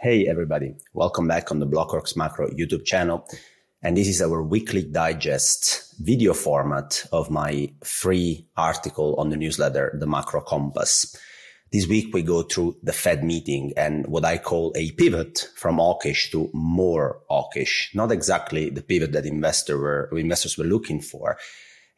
Hey, everybody. Welcome back on the Blockworks Macro YouTube channel. And this is our weekly digest video format of my free article on the newsletter, The Macro Compass. This week we go through the Fed meeting and what I call a pivot from hawkish to more hawkish. Not exactly the pivot that investor were, investors were looking for.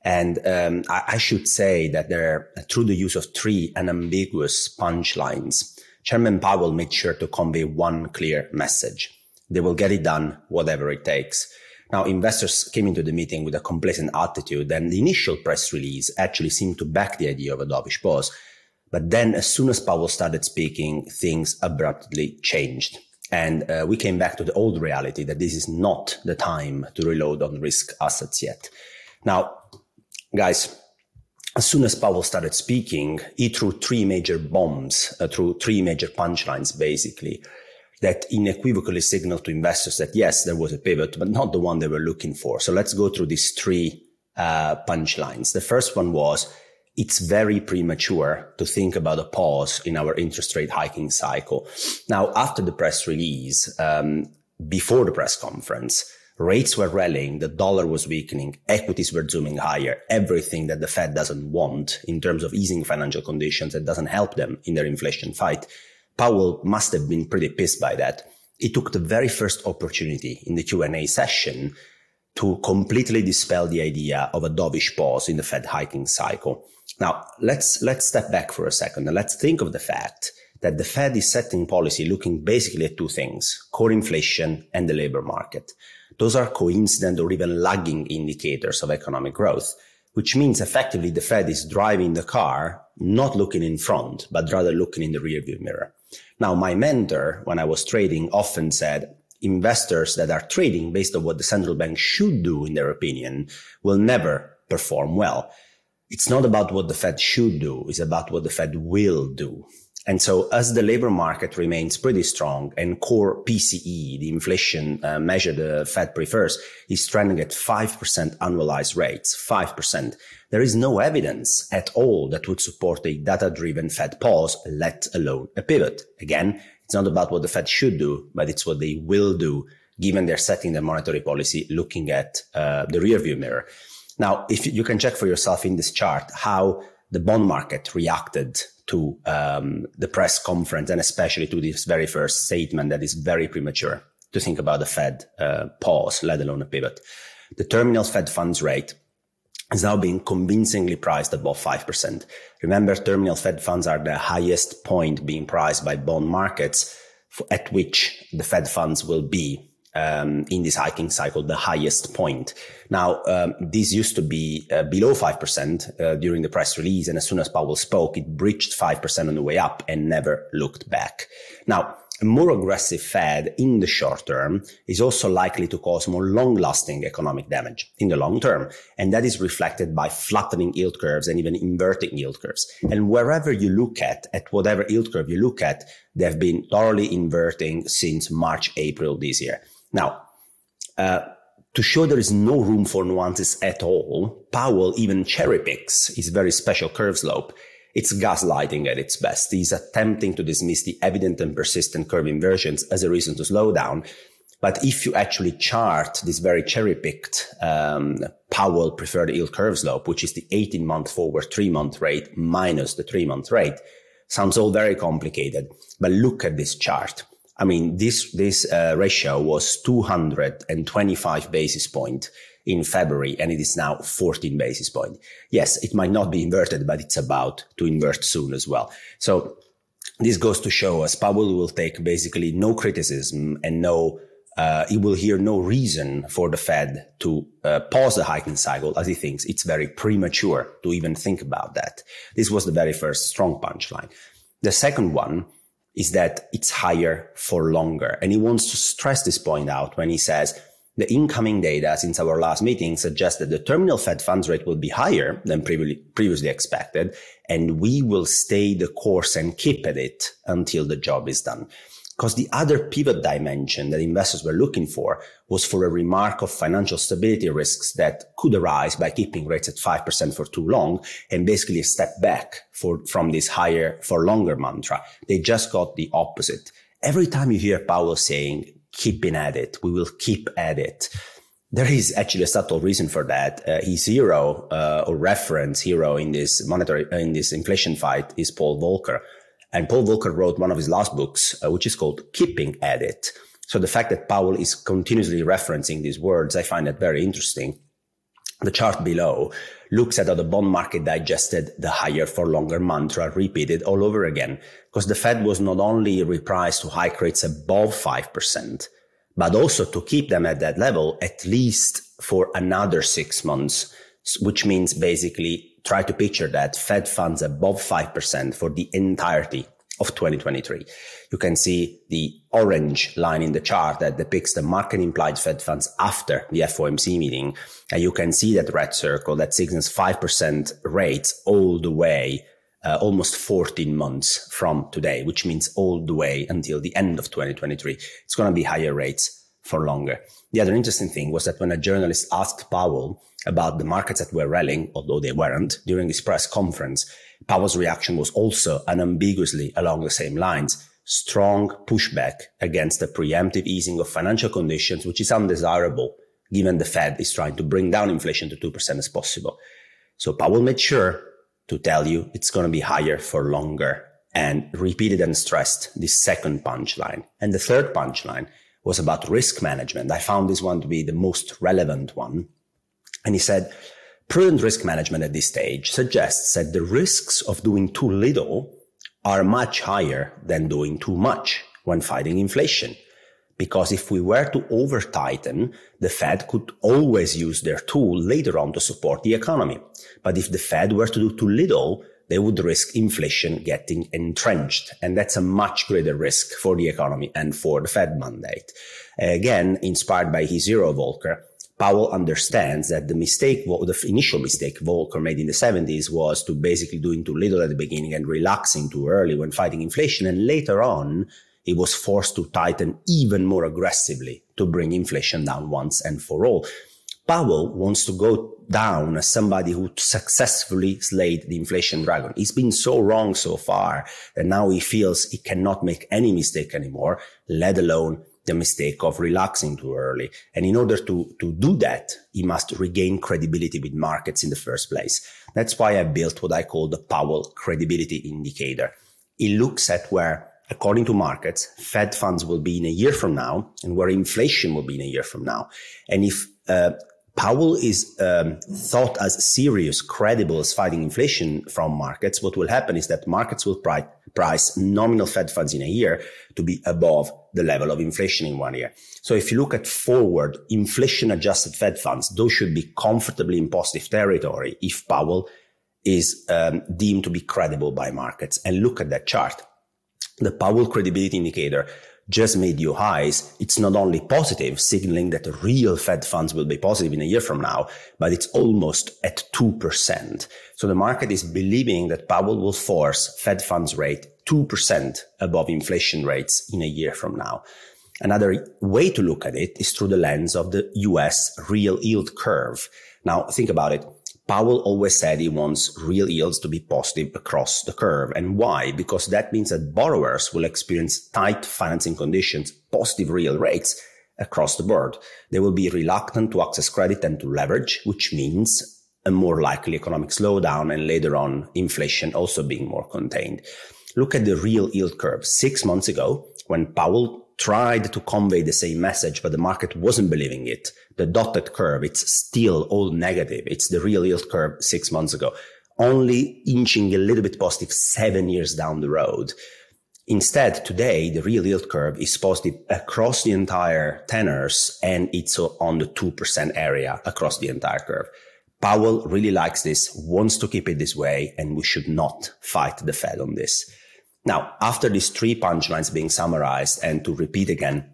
And um, I, I, should say that there, through the use of three unambiguous punchlines, Chairman Powell made sure to convey one clear message. They will get it done, whatever it takes. Now, investors came into the meeting with a complacent attitude, and the initial press release actually seemed to back the idea of a dovish pause. But then, as soon as Powell started speaking, things abruptly changed. And uh, we came back to the old reality that this is not the time to reload on risk assets yet. Now, guys, as soon as Powell started speaking, he threw three major bombs, uh, threw three major punchlines, basically that unequivocally signaled to investors that yes, there was a pivot, but not the one they were looking for. So let's go through these three uh, punchlines. The first one was it's very premature to think about a pause in our interest rate hiking cycle. Now, after the press release, um, before the press conference, rates were rallying, the dollar was weakening, equities were zooming higher, everything that the Fed doesn't want in terms of easing financial conditions that doesn't help them in their inflation fight Powell must have been pretty pissed by that. He took the very first opportunity in the Q&A session to completely dispel the idea of a dovish pause in the Fed hiking cycle. Now, let's, let's step back for a second and let's think of the fact that the Fed is setting policy looking basically at two things, core inflation and the labor market. Those are coincident or even lagging indicators of economic growth which means effectively the Fed is driving the car, not looking in front, but rather looking in the rearview mirror. Now, my mentor, when I was trading, often said, investors that are trading based on what the central bank should do, in their opinion, will never perform well. It's not about what the Fed should do. It's about what the Fed will do. And so as the labor market remains pretty strong and core PCE, the inflation uh, measure the Fed prefers, is trending at 5% annualized rates, 5%. There is no evidence at all that would support a data driven Fed pause, let alone a pivot. Again, it's not about what the Fed should do, but it's what they will do given they're setting their monetary policy looking at uh, the rearview mirror. Now, if you can check for yourself in this chart how the bond market reacted to um, the press conference and especially to this very first statement that is very premature to think about the Fed uh, pause, let alone a pivot. The terminal Fed funds rate is now being convincingly priced above 5%. Remember, terminal Fed funds are the highest point being priced by bond markets at which the Fed funds will be um, in this hiking cycle, the highest point. Now, um, this used to be uh, below 5% uh, during the press release. And as soon as Powell spoke, it breached 5% on the way up and never looked back. Now, a more aggressive Fed in the short term is also likely to cause more long lasting economic damage in the long term. And that is reflected by flattening yield curves and even inverting yield curves. And wherever you look at, at whatever yield curve you look at, they've been thoroughly inverting since March, April this year. Now, uh, to show there is no room for nuances at all, Powell even cherry picks his very special curve slope. It's gaslighting at its best. He's attempting to dismiss the evident and persistent curve inversions as a reason to slow down. But if you actually chart this very cherry picked um, Powell preferred yield curve slope, which is the 18 month forward three month rate minus the three month rate, sounds all very complicated. But look at this chart. I mean, this, this uh, ratio was 225 basis point in February and it is now 14 basis point. Yes, it might not be inverted, but it's about to invert soon as well. So this goes to show us Powell will take basically no criticism and no uh, he will hear no reason for the Fed to uh, pause the hiking cycle as he thinks it's very premature to even think about that. This was the very first strong punchline. The second one is that it's higher for longer. And he wants to stress this point out when he says the incoming data since our last meeting suggests that the terminal Fed funds rate will be higher than previously expected. And we will stay the course and keep at it until the job is done. Because the other pivot dimension that investors were looking for was for a remark of financial stability risks that could arise by keeping rates at 5% for too long and basically a step back for, from this higher for longer mantra. They just got the opposite. every time you hear Powell saying, keeping at it, we will keep at it. There is actually a subtle reason for that. Uh, his hero uh, or reference hero in this monetary in this inflation fight is Paul Volcker, and Paul Volcker wrote one of his last books, uh, which is called "Keeping at It." So the fact that Powell is continuously referencing these words, I find that very interesting. The chart below looks at how the bond market digested the higher for longer mantra repeated all over again, because the Fed was not only repriced to hike rates above 5%, but also to keep them at that level at least for another six months, which means basically try to picture that Fed funds above 5% for the entirety of 2023. You can see the orange line in the chart that depicts the market implied Fed funds after the FOMC meeting. And you can see that red circle that signals 5% rates all the way uh, almost 14 months from today, which means all the way until the end of 2023. It's going to be higher rates for longer. The other interesting thing was that when a journalist asked Powell about the markets that were rallying, although they weren't, during his press conference, Powell's reaction was also unambiguously along the same lines. Strong pushback against the preemptive easing of financial conditions, which is undesirable given the Fed is trying to bring down inflation to 2% as possible. So Powell made sure to tell you it's going to be higher for longer and repeated and stressed this second punchline. And the third punchline was about risk management. I found this one to be the most relevant one. And he said, Prudent risk management at this stage suggests that the risks of doing too little are much higher than doing too much when fighting inflation. Because if we were to over tighten, the Fed could always use their tool later on to support the economy. But if the Fed were to do too little, they would risk inflation getting entrenched. And that's a much greater risk for the economy and for the Fed mandate. Again, inspired by his hero Volcker, Powell understands that the mistake, the initial mistake Volcker made in the 70s was to basically doing too little at the beginning and relaxing too early when fighting inflation. And later on, he was forced to tighten even more aggressively to bring inflation down once and for all. Powell wants to go down as somebody who successfully slayed the inflation dragon. He's been so wrong so far that now he feels he cannot make any mistake anymore, let alone the mistake of relaxing too early. And in order to, to do that, he must regain credibility with markets in the first place. That's why I built what I call the Powell credibility indicator. It looks at where, according to markets, Fed funds will be in a year from now and where inflation will be in a year from now. And if uh, Powell is um, thought as serious, credible as fighting inflation from markets. What will happen is that markets will price, price nominal Fed funds in a year to be above the level of inflation in one year. So if you look at forward inflation adjusted Fed funds, those should be comfortably in positive territory if Powell is um, deemed to be credible by markets. And look at that chart. The Powell credibility indicator just made new highs, it's not only positive, signaling that real Fed funds will be positive in a year from now, but it's almost at 2%. So the market is believing that Powell will force Fed funds rate 2% above inflation rates in a year from now. Another way to look at it is through the lens of the US real yield curve. Now think about it. Powell always said he wants real yields to be positive across the curve. And why? Because that means that borrowers will experience tight financing conditions, positive real rates across the board. They will be reluctant to access credit and to leverage, which means a more likely economic slowdown and later on inflation also being more contained. Look at the real yield curve. Six months ago, when Powell tried to convey the same message, but the market wasn't believing it. The dotted curve, it's still all negative. It's the real yield curve six months ago, only inching a little bit positive seven years down the road. Instead, today, the real yield curve is positive across the entire tenors and it's on the 2% area across the entire curve. Powell really likes this, wants to keep it this way, and we should not fight the Fed on this. Now, after these three punchlines being summarized and to repeat again,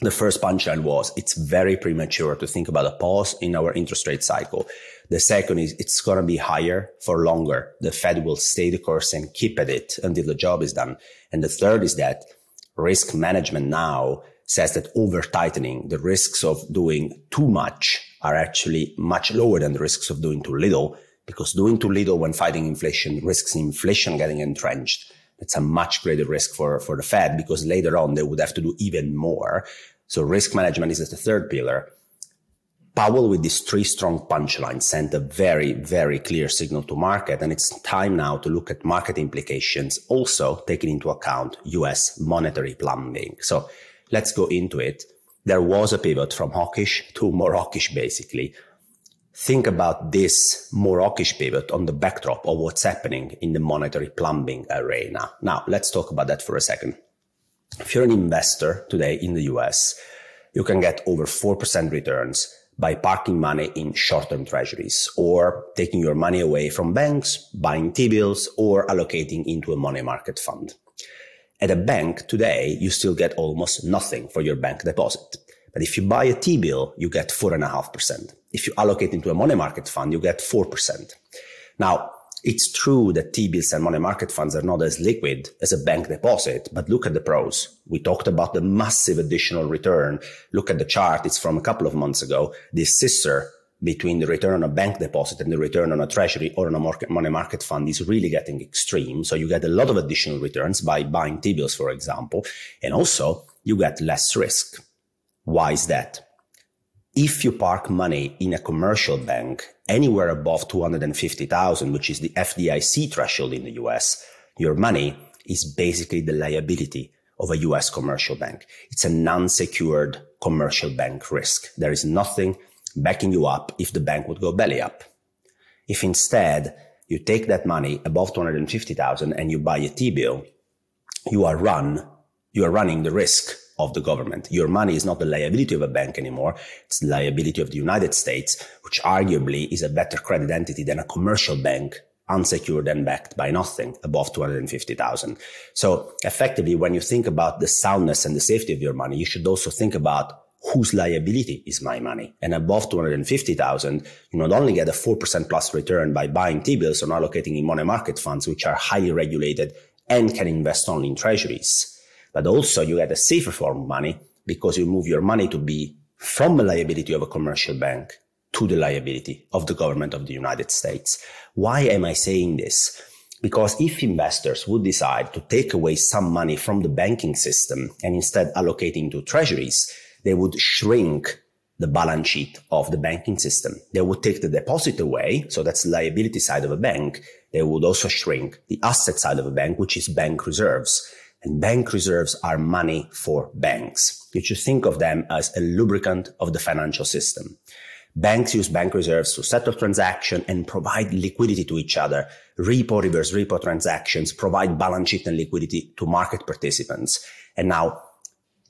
the first punchline was it's very premature to think about a pause in our interest rate cycle. The second is it's going to be higher for longer. The Fed will stay the course and keep at it until the job is done. And the third is that risk management now says that over tightening, the risks of doing too much are actually much lower than the risks of doing too little because doing too little when fighting inflation risks inflation getting entrenched It's a much greater risk for, for the Fed because later on they would have to do even more. So risk management is the third pillar. Powell, with these three strong punchlines, sent a very, very clear signal to market. And it's time now to look at market implications, also taking into account US monetary plumbing. So let's go into it. There was a pivot from hawkish to more hawkish, basically. Think about this more pivot on the backdrop of what's happening in the monetary plumbing arena. Now, let's talk about that for a second. If you're an investor today in the US, you can get over 4% returns by parking money in short-term treasuries or taking your money away from banks, buying T-bills or allocating into a money market fund. At a bank today, you still get almost nothing for your bank deposit. But if you buy a T-bill, you get 4.5%. If you allocate into a money market fund, you get 4%. Now, it's true that T-bills and money market funds are not as liquid as a bank deposit, but look at the pros. We talked about the massive additional return. Look at the chart. It's from a couple of months ago. This scissor between the return on a bank deposit and the return on a treasury or on a market, money market fund is really getting extreme. So you get a lot of additional returns by buying T-bills, for example. And also you get less risk. Why is that? If you park money in a commercial bank anywhere above 250,000, which is the FDIC threshold in the US, your money is basically the liability of a US commercial bank. It's a non-secured commercial bank risk. There is nothing backing you up if the bank would go belly up. If instead you take that money above 250,000 and you buy a T-bill, you are run, you are running the risk of the government. Your money is not the liability of a bank anymore. It's the liability of the United States, which arguably is a better credit entity than a commercial bank unsecured and backed by nothing above 250,000. So effectively, when you think about the soundness and the safety of your money, you should also think about whose liability is my money. And above 250,000, you not only get a 4% plus return by buying T-bills or allocating in money market funds, which are highly regulated and can invest only in treasuries but also you get a safer form of money because you move your money to be from the liability of a commercial bank to the liability of the government of the United States. Why am I saying this? Because if investors would decide to take away some money from the banking system and instead allocating to treasuries, they would shrink the balance sheet of the banking system. They would take the deposit away. So that's the liability side of a bank. They would also shrink the asset side of a bank, which is bank reserves and bank reserves are money for banks. You should think of them as a lubricant of the financial system. Banks use bank reserves to settle transactions and provide liquidity to each other. Repo, reverse repo transactions provide balance sheet and liquidity to market participants. And now,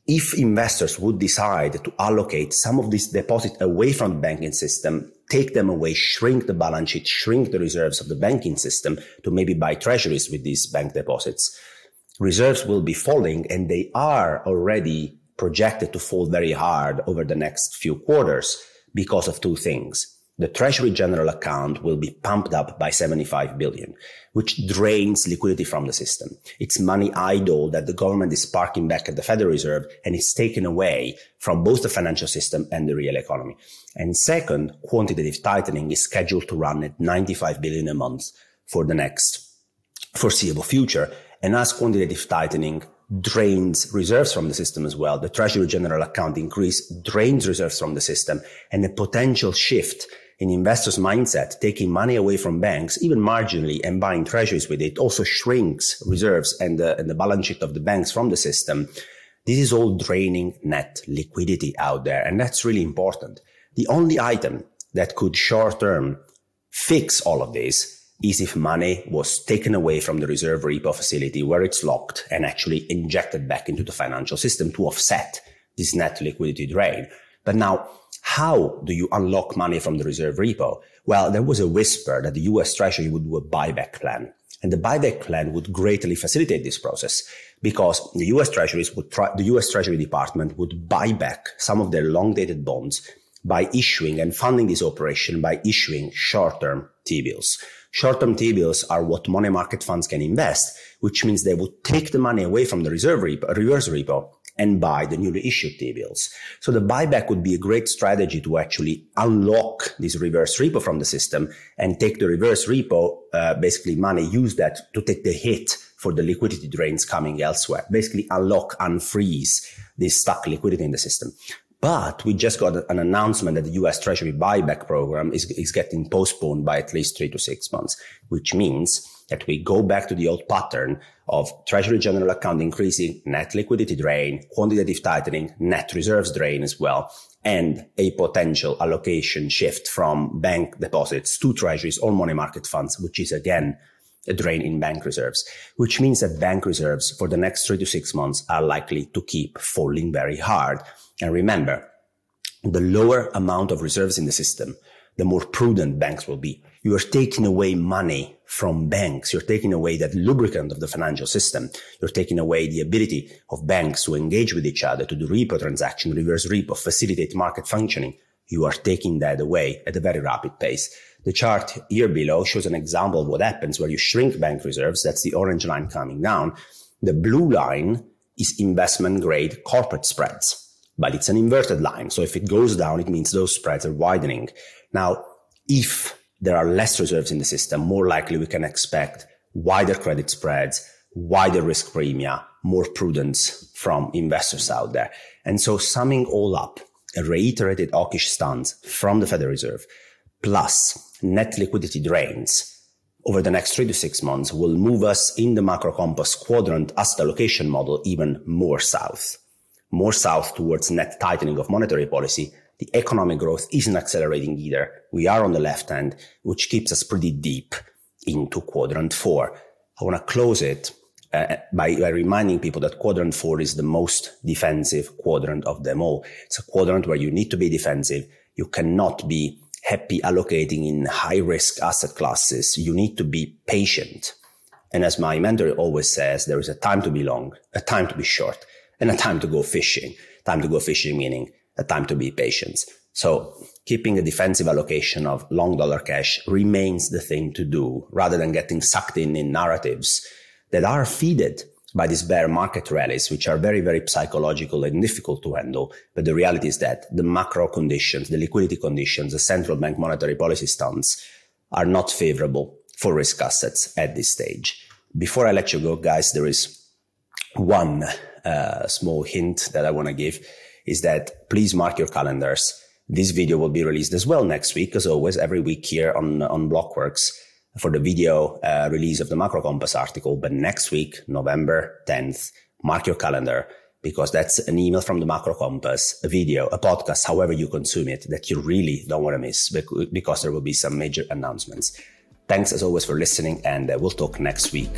if investors would decide to allocate some of this deposit away from the banking system, take them away, shrink the balance sheet, shrink the reserves of the banking system to maybe buy treasuries with these bank deposits, reserves will be falling and they are already projected to fall very hard over the next few quarters because of two things. The Treasury General account will be pumped up by 75 billion, which drains liquidity from the system. It's money idle that the government is parking back at the Federal Reserve and it's taken away from both the financial system and the real economy. And second, quantitative tightening is scheduled to run at 95 billion a month for the next foreseeable future. And as quantitative tightening drains reserves from the system as well, the Treasury General Account increase drains reserves from the system and a potential shift in investors' mindset, taking money away from banks, even marginally, and buying treasuries with it also shrinks reserves and the, and the balance sheet of the banks from the system. This is all draining net liquidity out there. And that's really important. The only item that could short term fix all of this is if money was taken away from the reserve repo facility where it's locked and actually injected back into the financial system to offset this net liquidity drain. But now, how do you unlock money from the reserve repo? Well, there was a whisper that the US Treasury would do a buyback plan. And the buyback plan would greatly facilitate this process because the US Treasuries would try, the US Treasury Department would buy back some of their long dated bonds by issuing and funding this operation by issuing short term T bills. Short-term T-bills are what money market funds can invest, which means they would take the money away from the reserve repo, reverse repo and buy the newly issued T-bills. So the buyback would be a great strategy to actually unlock this reverse repo from the system and take the reverse repo, uh, basically money, use that to take the hit for the liquidity drains coming elsewhere. Basically unlock, unfreeze this stuck liquidity in the system. But we just got an announcement that the US Treasury buyback program is, is getting postponed by at least three to six months, which means that we go back to the old pattern of Treasury General Account increasing, net liquidity drain, quantitative tightening, net reserves drain as well, and a potential allocation shift from bank deposits to treasuries or money market funds, which is again a drain in bank reserves, which means that bank reserves for the next three to six months are likely to keep falling very hard. And remember, the lower amount of reserves in the system, the more prudent banks will be. You are taking away money from banks. You're taking away that lubricant of the financial system. You're taking away the ability of banks to engage with each other, to do repo transaction, reverse repo, facilitate market functioning. You are taking that away at a very rapid pace. The chart here below shows an example of what happens where you shrink bank reserves. That's the orange line coming down. The blue line is investment grade corporate spreads, but it's an inverted line. So if it goes down, it means those spreads are widening. Now, if there are less reserves in the system, more likely we can expect wider credit spreads, wider risk premia, more prudence from investors out there. And so summing all up, a reiterated hawkish stance from the Federal Reserve plus net liquidity drains over the next three to six months will move us in the macro compass quadrant as the allocation model even more south, more south towards net tightening of monetary policy. The economic growth isn't accelerating either. We are on the left hand, which keeps us pretty deep into quadrant four. I want to close it uh, by, by, reminding people that quadrant four is the most defensive quadrant of them all. It's a quadrant where you need to be defensive. You cannot be happy allocating in high risk asset classes, you need to be patient. And as my mentor always says, there is a time to be long, a time to be short, and a time to go fishing. Time to go fishing meaning a time to be patient. So keeping a defensive allocation of long dollar cash remains the thing to do rather than getting sucked in in narratives that are feeded by these bear market rallies, which are very, very psychological and difficult to handle. But the reality is that the macro conditions, the liquidity conditions, the central bank monetary policy stance are not favorable for risk assets at this stage. Before I let you go, guys, there is one uh, small hint that I want to give is that please mark your calendars. This video will be released as well next week, as always, every week here on, on Blockworks for the video uh, release of the Macro Compass article. But next week, November 10th, mark your calendar because that's an email from the Macro Compass, a video, a podcast, however you consume it, that you really don't want to miss because there will be some major announcements. Thanks as always for listening, and uh, we'll talk next week.